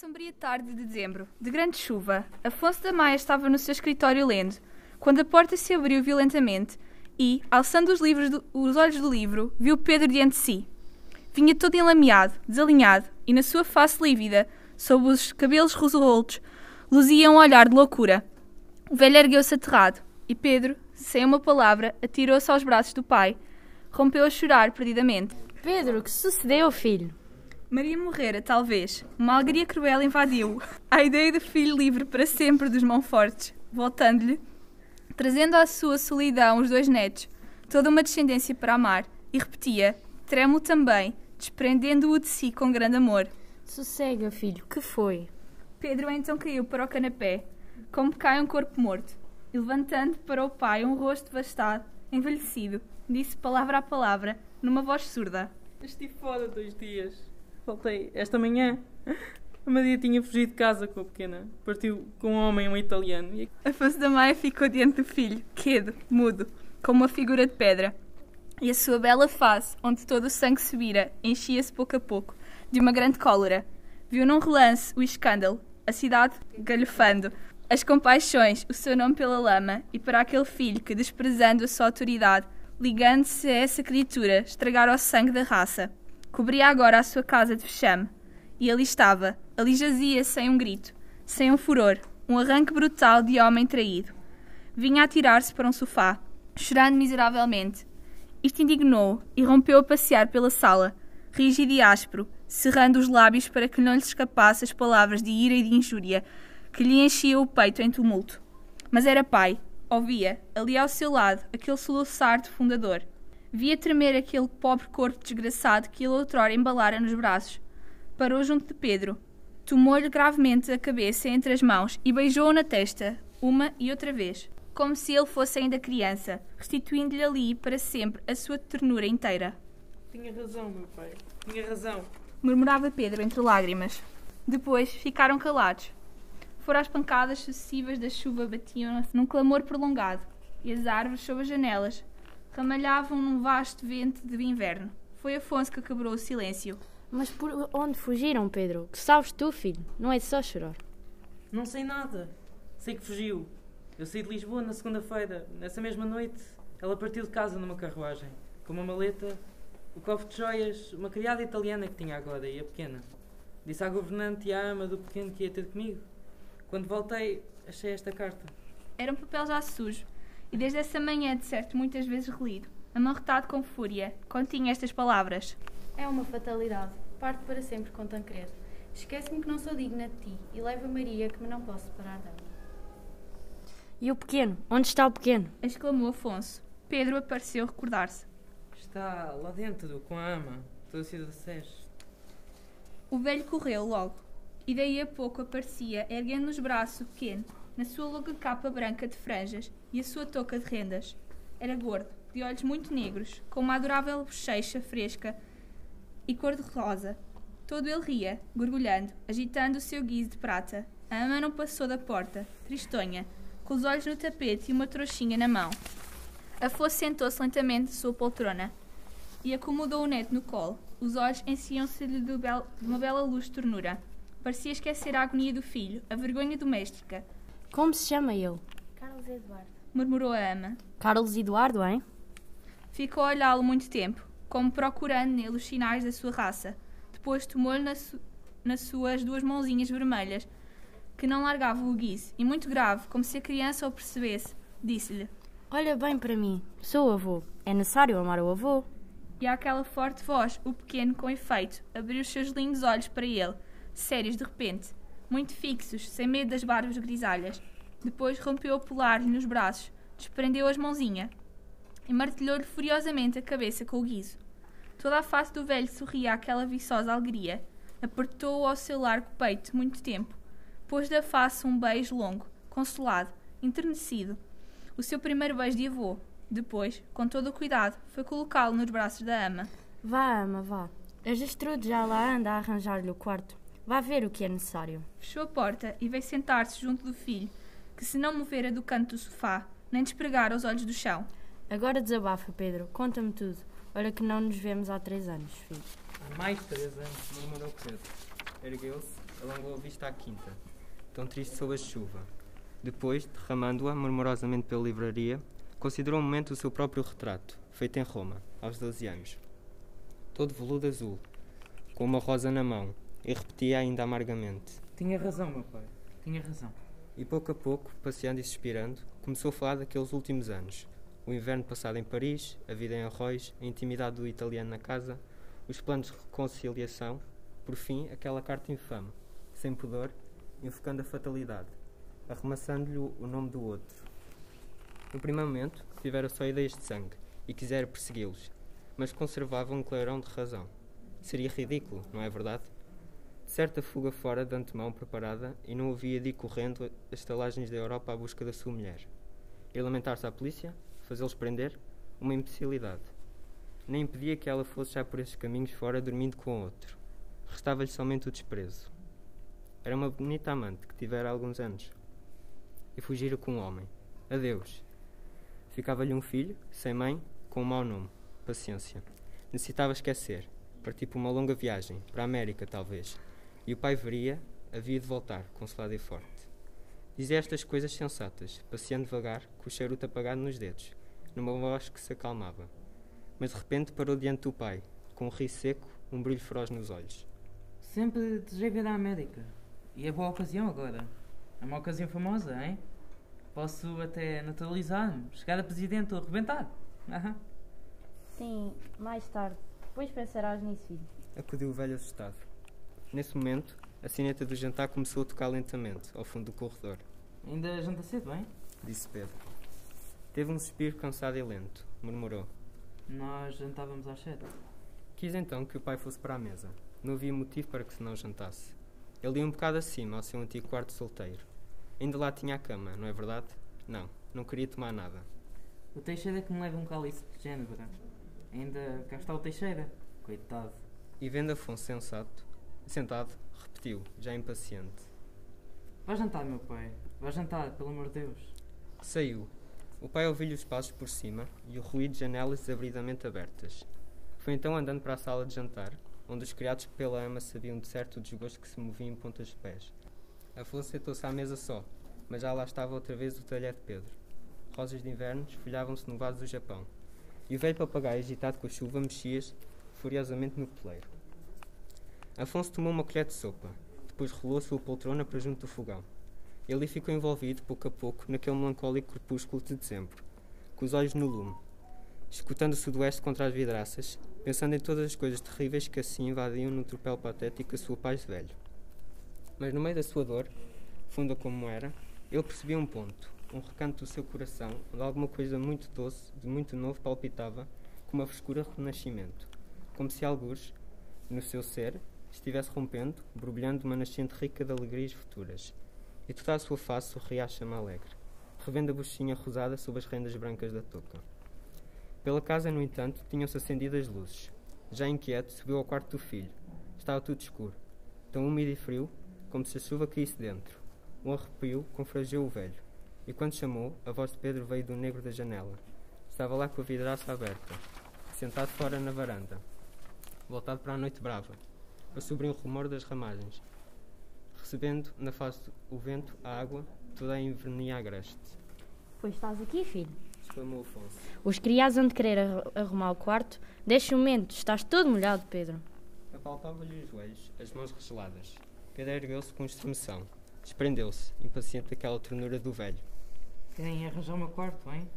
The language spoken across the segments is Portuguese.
sombria tarde de dezembro, de grande chuva, Afonso da Maia estava no seu escritório lendo, quando a porta se abriu violentamente e, alçando os, do- os olhos do livro, viu Pedro diante de si. Vinha todo enlameado, desalinhado, e na sua face lívida, sob os cabelos rosoltos, luzia um olhar de loucura. O velho ergueu-se aterrado, e Pedro, sem uma palavra, atirou-se aos braços do pai. Rompeu a chorar perdidamente. Pedro, o que sucedeu, filho? Maria morrera, talvez. Uma alegria cruel invadiu-o. A ideia do filho livre para sempre dos Monfortes, voltando-lhe, trazendo à sua solidão os dois netos, toda uma descendência para amar, e repetia, trêmulo também, desprendendo-o de si com grande amor. Sossega, filho, que foi? Pedro então caiu para o canapé, como cai um corpo morto, e levantando para o pai um rosto devastado, envelhecido, disse palavra a palavra, numa voz surda. Estive fora dois dias. Voltei esta manhã. A Maria tinha fugido de casa com a pequena. Partiu com um homem, um italiano. E Afonso da Maia ficou diante do filho, quedo, mudo, como uma figura de pedra. E a sua bela face, onde todo o sangue se vira, enchia-se pouco a pouco, de uma grande cólera. Viu num relance o escândalo, a cidade galhofando, as compaixões, o seu nome pela lama, e para aquele filho que, desprezando a sua autoridade, ligando-se a essa criatura, estragara o sangue da raça. Cobria agora a sua casa de vexame. E ali estava, ali jazia sem um grito, sem um furor, um arranque brutal de homem traído. Vinha a tirar-se para um sofá, chorando miseravelmente. Isto indignou e rompeu a passear pela sala, rígido e áspero, cerrando os lábios para que não lhe escapasse as palavras de ira e de injúria que lhe enchiam o peito em tumulto. Mas era pai, ouvia, ali ao seu lado, aquele soluçar de fundador. Via tremer aquele pobre corpo desgraçado que ele outrora embalara nos braços. Parou junto de Pedro, tomou-lhe gravemente a cabeça entre as mãos e beijou-o na testa, uma e outra vez, como se ele fosse ainda criança, restituindo-lhe ali para sempre a sua ternura inteira. tinha razão, meu pai. Tinha razão. Murmurava Pedro entre lágrimas. Depois ficaram calados. Fora as pancadas sucessivas da chuva batiam-se num clamor prolongado, e as árvores sob as janelas ramalhavam num vasto vento de inverno. Foi Afonso que quebrou o silêncio. Mas por onde fugiram, Pedro? Que sabes tu, filho? Não é só chorar. Não sei nada. Sei que fugiu. Eu saí de Lisboa na segunda-feira. Nessa mesma noite, ela partiu de casa numa carruagem. Com uma maleta, o cofre de joias, uma criada italiana que tinha agora e a pequena. Disse à governante e à ama do pequeno que ia ter comigo. Quando voltei, achei esta carta. Era um papel já sujo, e desde essa manhã, de certo, muitas vezes relido, amarrotado com fúria, continha estas palavras. É uma fatalidade. Parto para sempre com Tancredo. Esquece-me que não sou digna de ti e levo a Maria que me não posso separar dela. E o pequeno? Onde está o pequeno? exclamou Afonso. Pedro apareceu recordar-se. Está lá dentro, com a ama. Toda a de Sés. O velho correu logo, e daí a pouco aparecia, erguendo nos braços o pequeno, na sua longa capa branca de franjas e a sua touca de rendas. Era gordo, de olhos muito negros, com uma adorável bochecha fresca e cor-de-rosa. Todo ele ria, gorgulhando, agitando o seu guiso de prata. A ama não passou da porta, tristonha, com os olhos no tapete e uma trouxinha na mão. Afonso sentou-se lentamente de sua poltrona e acomodou o neto no colo. Os olhos bel- de uma bela luz de ternura. Parecia esquecer a agonia do filho, a vergonha doméstica. Como se chama ele? Carlos Eduardo. Murmurou a ama. Carlos Eduardo, hein? Ficou a olhá-lo muito tempo, como procurando nele os sinais da sua raça. Depois tomou-lhe na su- nas suas duas mãozinhas vermelhas, que não largavam o guiso, e muito grave, como se a criança o percebesse, disse-lhe. Olha bem para mim. Sou o avô. É necessário amar o avô. E àquela forte voz, o pequeno, com efeito, abriu os seus lindos olhos para ele, sérios de repente, muito fixos, sem medo das barbas grisalhas. Depois rompeu a pular-lhe nos braços, desprendeu as mãozinhas e martelhou-lhe furiosamente a cabeça com o guiso. Toda a face do velho sorria àquela viçosa alegria. Apertou-o ao seu largo peito muito tempo. Pôs da face um beijo longo, consolado, enternecido. O seu primeiro beijo de avô. Depois, com todo o cuidado, foi colocá-lo nos braços da ama. Vá, ama, vá. A Gestrude já lá anda a arranjar-lhe o quarto. Vá ver o que é necessário. Fechou a porta e veio sentar-se junto do filho, que se não movera do canto do sofá, nem despregara os olhos do chão. Agora desabafa, Pedro. Conta-me tudo. Olha que não nos vemos há três anos, filho. Há mais três anos, murmurou Pedro. Ergueu-se alongou a vista à quinta, tão triste sob a chuva. Depois, derramando-a murmurosamente pela livraria, considerou um momento o seu próprio retrato, feito em Roma, aos 12 anos. Todo veludo azul, com uma rosa na mão, e repetia ainda amargamente. Tinha razão, meu pai. Tinha razão. E pouco a pouco, passeando e suspirando, começou a falar daqueles últimos anos. O inverno passado em Paris, a vida em Arroz, a intimidade do italiano na casa, os planos de reconciliação, por fim, aquela carta infame, sem pudor, invocando a fatalidade, arremassando-lhe o nome do outro. No primeiro momento, tivera só ideias de sangue e quisera persegui-los, mas conservava um clarão de razão. Seria ridículo, não é verdade? Certa fuga fora de antemão preparada e não havia de ir correndo as estalagens da Europa à busca da sua mulher. Ir lamentar-se à polícia? Fazê-los prender? Uma imbecilidade. Nem impedia que ela fosse já por esses caminhos fora dormindo com outro. Restava-lhe somente o desprezo. Era uma bonita amante que tivera alguns anos. E fugira com um homem. Adeus. Ficava-lhe um filho, sem mãe, com um mau nome. Paciência. Necessitava esquecer. Partir por uma longa viagem, para a América, talvez. E o pai veria, havia de voltar, consolado e forte. Dizia estas coisas sensatas, passeando devagar, com o charuto apagado nos dedos, numa voz que se acalmava. Mas de repente parou diante do pai, com um riso seco, um brilho feroz nos olhos. Sempre desejei vir à América. E é boa ocasião agora. É uma ocasião famosa, hein? Posso até naturalizar-me, chegar a presidente ou arrebentar. Sim, mais tarde. Depois pensarás nisso, filho. Acudiu o velho assustado. Nesse momento, a sineta do jantar começou a tocar lentamente, ao fundo do corredor. Ainda janta cedo, hein? Disse Pedro. Teve um suspiro cansado e lento. Murmurou. Nós jantávamos às sete. Quis então que o pai fosse para a mesa. Não havia motivo para que se não jantasse. Ele ia um bocado acima ao seu antigo quarto solteiro. Ainda lá tinha a cama, não é verdade? Não, não queria tomar nada. O Teixeira é que me leva um cálice de Gênevra. Ainda cá está o Teixeira. Coitado. E vendo Afonso sensato, sentado, repetiu, já impaciente. Vai jantar, meu pai. Vai jantar, pelo amor de Deus. Saiu. O pai ouviu-lhe os passos por cima e o ruído de janelas desabridamente abertas. Foi então andando para a sala de jantar, onde os criados pela ama sabiam de certo o desgosto que se movia em pontas de pés. Afonso sentou-se à mesa só, mas já lá estava outra vez o talher de Pedro. Rosas de inverno esfolhavam-se no vaso do Japão, e o velho papagaio, agitado com a chuva, mexia-se furiosamente no poleiro. Afonso tomou uma colher de sopa, depois rolou sua poltrona para junto do fogão. Ele ficou envolvido, pouco a pouco, naquele melancólico crepúsculo de dezembro, com os olhos no lume, escutando o sudoeste contra as vidraças, pensando em todas as coisas terríveis que assim invadiam no tropel patético a sua paz velho. Mas no meio da sua dor, funda como era, ele percebia um ponto, um recanto do seu coração, onde alguma coisa muito doce, de muito novo, palpitava, com uma frescura renascimento, como se algures, no seu ser, estivesse rompendo, borbulhando uma nascente rica de alegrias futuras. E toda a sua face sorria à chama alegre, revendo a buchinha rosada sob as rendas brancas da touca. Pela casa, no entanto, tinham-se acendido as luzes. Já inquieto, subiu ao quarto do filho. Estava tudo escuro, tão úmido e frio, como se a chuva caísse dentro. Um arrepio confrangeu o velho, e quando chamou, a voz de Pedro veio do negro da janela. Estava lá com a vidraça aberta, sentado fora na varanda, voltado para a noite brava, a subir o rumor das ramagens, recebendo na face o vento, a água, toda a invernia agreste. Pois estás aqui, filho. Exclamou Afonso. Os criados vão de querer ar- arrumar o quarto. Deixa um momento, estás todo molhado, Pedro. Apalpava-lhe os joelhos, as mãos regeladas. Pedro ergueu-se com estremeção. Desprendeu-se, impaciente daquela ternura do velho. Querem arranjar o meu quarto, hein?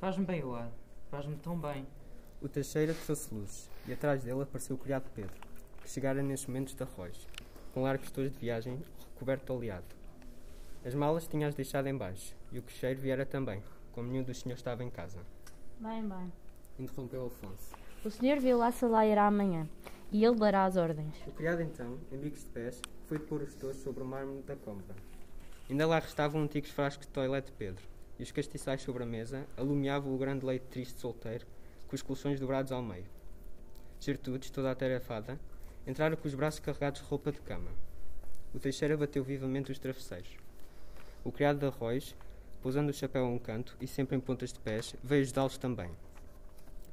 Faz-me bem o ar. Faz-me tão bem. O Teixeira trouxe luzes, e atrás dele apareceu o criado Pedro, que chegara nestes momentos de arroz, com largos tojos de viagem, recoberto de oleado. As malas tinha-as deixado embaixo, e o cocheiro viera também, como nenhum dos senhores estava em casa. Bem, bem. Interrompeu Afonso. O senhor viu lá se lá irá amanhã. E ele dará as ordens. O criado então, em bicos de pés, foi pôr os tojos sobre o mármore da compra. Ainda lá restavam antigos frascos de toilette de Pedro, e os castiçais sobre a mesa alumiavam o grande leito triste solteiro, com os colchões dobrados ao meio. Gertrudes, toda atarefada, entrara com os braços carregados de roupa de cama. O Teixeira bateu vivamente os travesseiros. O criado de arroz, pousando o chapéu a um canto e sempre em pontas de pés, veio ajudá-los também.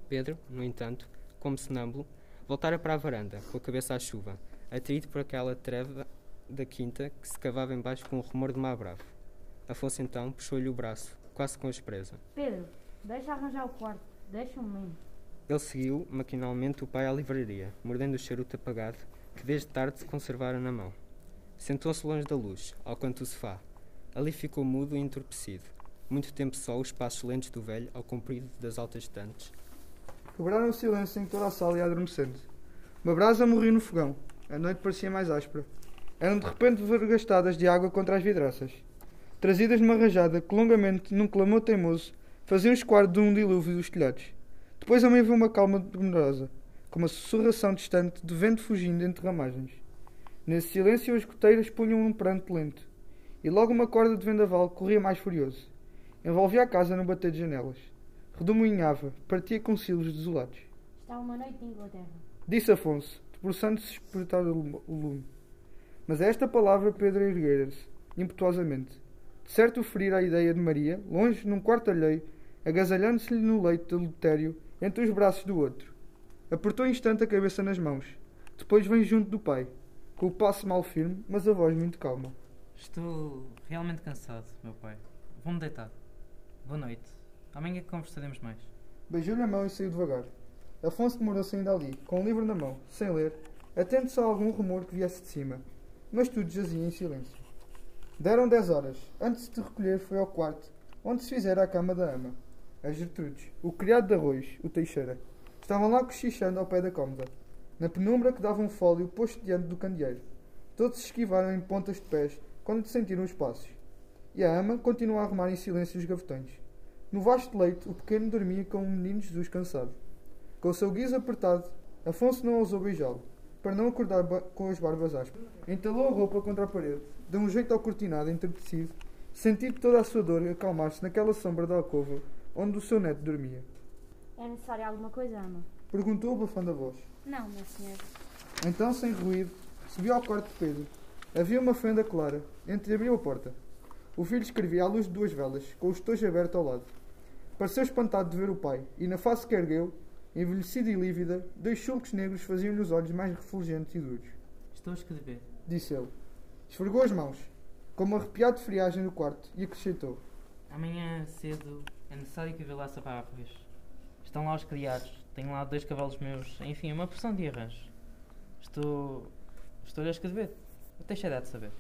Pedro, no entanto, como sonâmbulo, voltara para a varanda, com a cabeça à chuva, atraído por aquela treva da quinta que se cavava embaixo com o rumor de mar bravo. Afonso então puxou-lhe o braço, quase com despreza. Pedro, deixa arranjar o quarto. Deixa um menino. Ele seguiu, maquinalmente, o pai à livraria, mordendo o charuto apagado que desde tarde se conservara na mão. Sentou-se longe da luz, ao canto do sofá. Ali ficou mudo e entorpecido. Muito tempo só os passos lentos do velho ao comprido das altas estantes. Quebraram o silêncio em toda a sala ia adormecendo. Uma brasa morria no fogão. A noite parecia mais áspera. Eram de repente vergastadas de água contra as vidraças. Trazidas numa rajada que longamente, num clamor teimoso, faziam esquadro de um dilúvio dos telhados. Depois também viu uma calma temerosa, com uma sussurração distante de vento fugindo entre ramagens. Nesse silêncio as goteiras punham um pranto lento, e logo uma corda de vendaval corria mais furioso. Envolvia a casa no bater de janelas. Redemoinhava, partia com silos desolados. Está uma noite em Inglaterra. Disse Afonso, debruçando-se a espreitar o lume. Mas a esta palavra Pedro erguera-se, impetuosamente. De certo ferir a ideia de Maria, longe, num quarto alheio, agasalhando-se-lhe no leito de adultério, entre os braços do outro. Apertou um instante a cabeça nas mãos. Depois vem junto do pai, com o passo mal firme, mas a voz muito calma. Estou realmente cansado, meu pai. Vou-me deitar. Boa noite. Amanhã conversaremos mais. Beijou-lhe a mão e saiu devagar. Afonso demorou-se ainda ali, com o livro na mão, sem ler, atento-se a algum rumor que viesse de cima. Mas tudo jazia em silêncio. Deram dez horas. Antes de recolher, foi ao quarto, onde se fizera a cama da ama. A Gertrudes, o criado de arroz, o Teixeira, estavam lá cochichando ao pé da cômoda, na penumbra que dava um fólio posto diante do candeeiro. Todos se esquivaram em pontas de pés quando sentiram os passos. E a ama continuou a arrumar em silêncio os gavetões. No vasto leito, o pequeno dormia como um menino Jesus cansado. Com o seu guiso apertado, Afonso não ousou beijá-lo, para não acordar com as barbas ásperas. Entalou a roupa contra a parede, deu um jeito ao cortinado entretecido, sentindo toda a sua dor acalmar-se naquela sombra da alcova onde o seu neto dormia. É necessário alguma coisa, ama? Perguntou abafando a voz. Não, meu senhor. Então, sem ruído, subiu ao quarto de Pedro. Havia uma fenda clara. Entreabriu a porta. O filho escrevia à luz de duas velas, com o estojo aberto ao lado. Pareceu espantado de ver o pai, e na face que ergueu, envelhecida e lívida, dois sulcos negros faziam-lhe os olhos mais refulgentes e duros. Estou a escrever. Disse ele. Esfregou as mãos, como arrepiado de friagem no quarto, e acrescentou. Amanhã cedo é necessário que vilaça para arroz. Estão lá os criados. Tenho lá dois cavalos meus. Enfim, uma porção de arranjos. Estou. Estou a escrever. Eu tenho cheio de saber.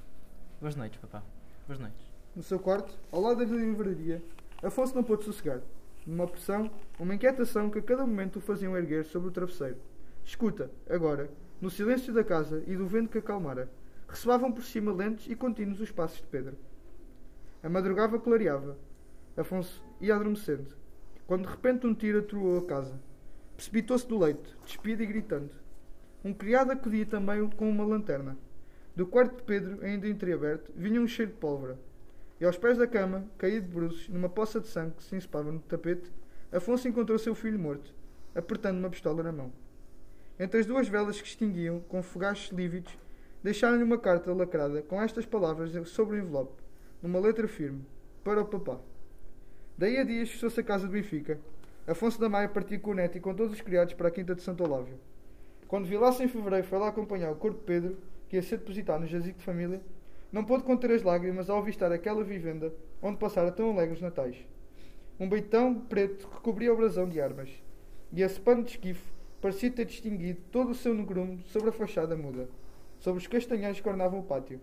Boas noites, papá. Boas noites. No seu quarto, ao lado da livraria, Afonso não pôde sossegar. Numa pressão, uma inquietação que a cada momento o faziam erguer sobre o travesseiro. Escuta, agora, no silêncio da casa e do vento que acalmara, ressoavam por cima lentos e contínuos os passos de Pedro. A madrugada clareava. Afonso ia adormecendo, quando de repente um tiro atroou a casa. Precipitou-se do leito, despido e gritando. Um criado acudia também com uma lanterna. Do quarto de Pedro, ainda entreaberto, vinha um cheiro de pólvora. E aos pés da cama, caído de bruços, numa poça de sangue que se ensopava no tapete, Afonso encontrou seu filho morto, apertando uma pistola na mão. Entre as duas velas que extinguiam, com fogachos lívidos, deixaram-lhe uma carta lacrada com estas palavras sobre o envelope, numa letra firme, para o papá. Daí a dias fechou-se a casa de Benfica. Afonso da Maia partiu com o neto e com todos os criados para a quinta de Santo Olávio. Quando Vilaça em fevereiro foi lá acompanhar o corpo de Pedro, que ia ser depositado no jazigo de família, não pôde conter as lágrimas ao avistar aquela vivenda onde passara tão alegres natais. Um beitão preto cobria o brasão de armas, e esse pano de esquife parecia ter distinguido todo o seu negrume sobre a fachada muda. Sobre os castanheiros que ornavam o pátio.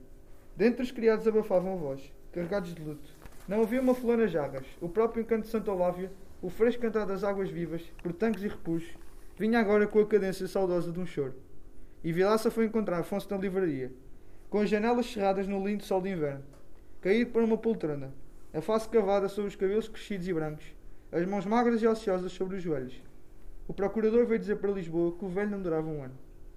Dentro os criados abafavam a voz, carregados de luto. Não havia uma nas jarras. O próprio encanto de Santa Olávia, o fresco cantar das águas vivas, por tanques e repuxos, vinha agora com a cadência saudosa de um choro. E Vilaça foi encontrar Afonso na livraria, com as janelas cerradas no lindo sol de inverno, caído para uma poltrona, a face cavada sobre os cabelos crescidos e brancos, as mãos magras e ociosas sobre os joelhos. O procurador veio dizer para Lisboa que o velho não durava um ano.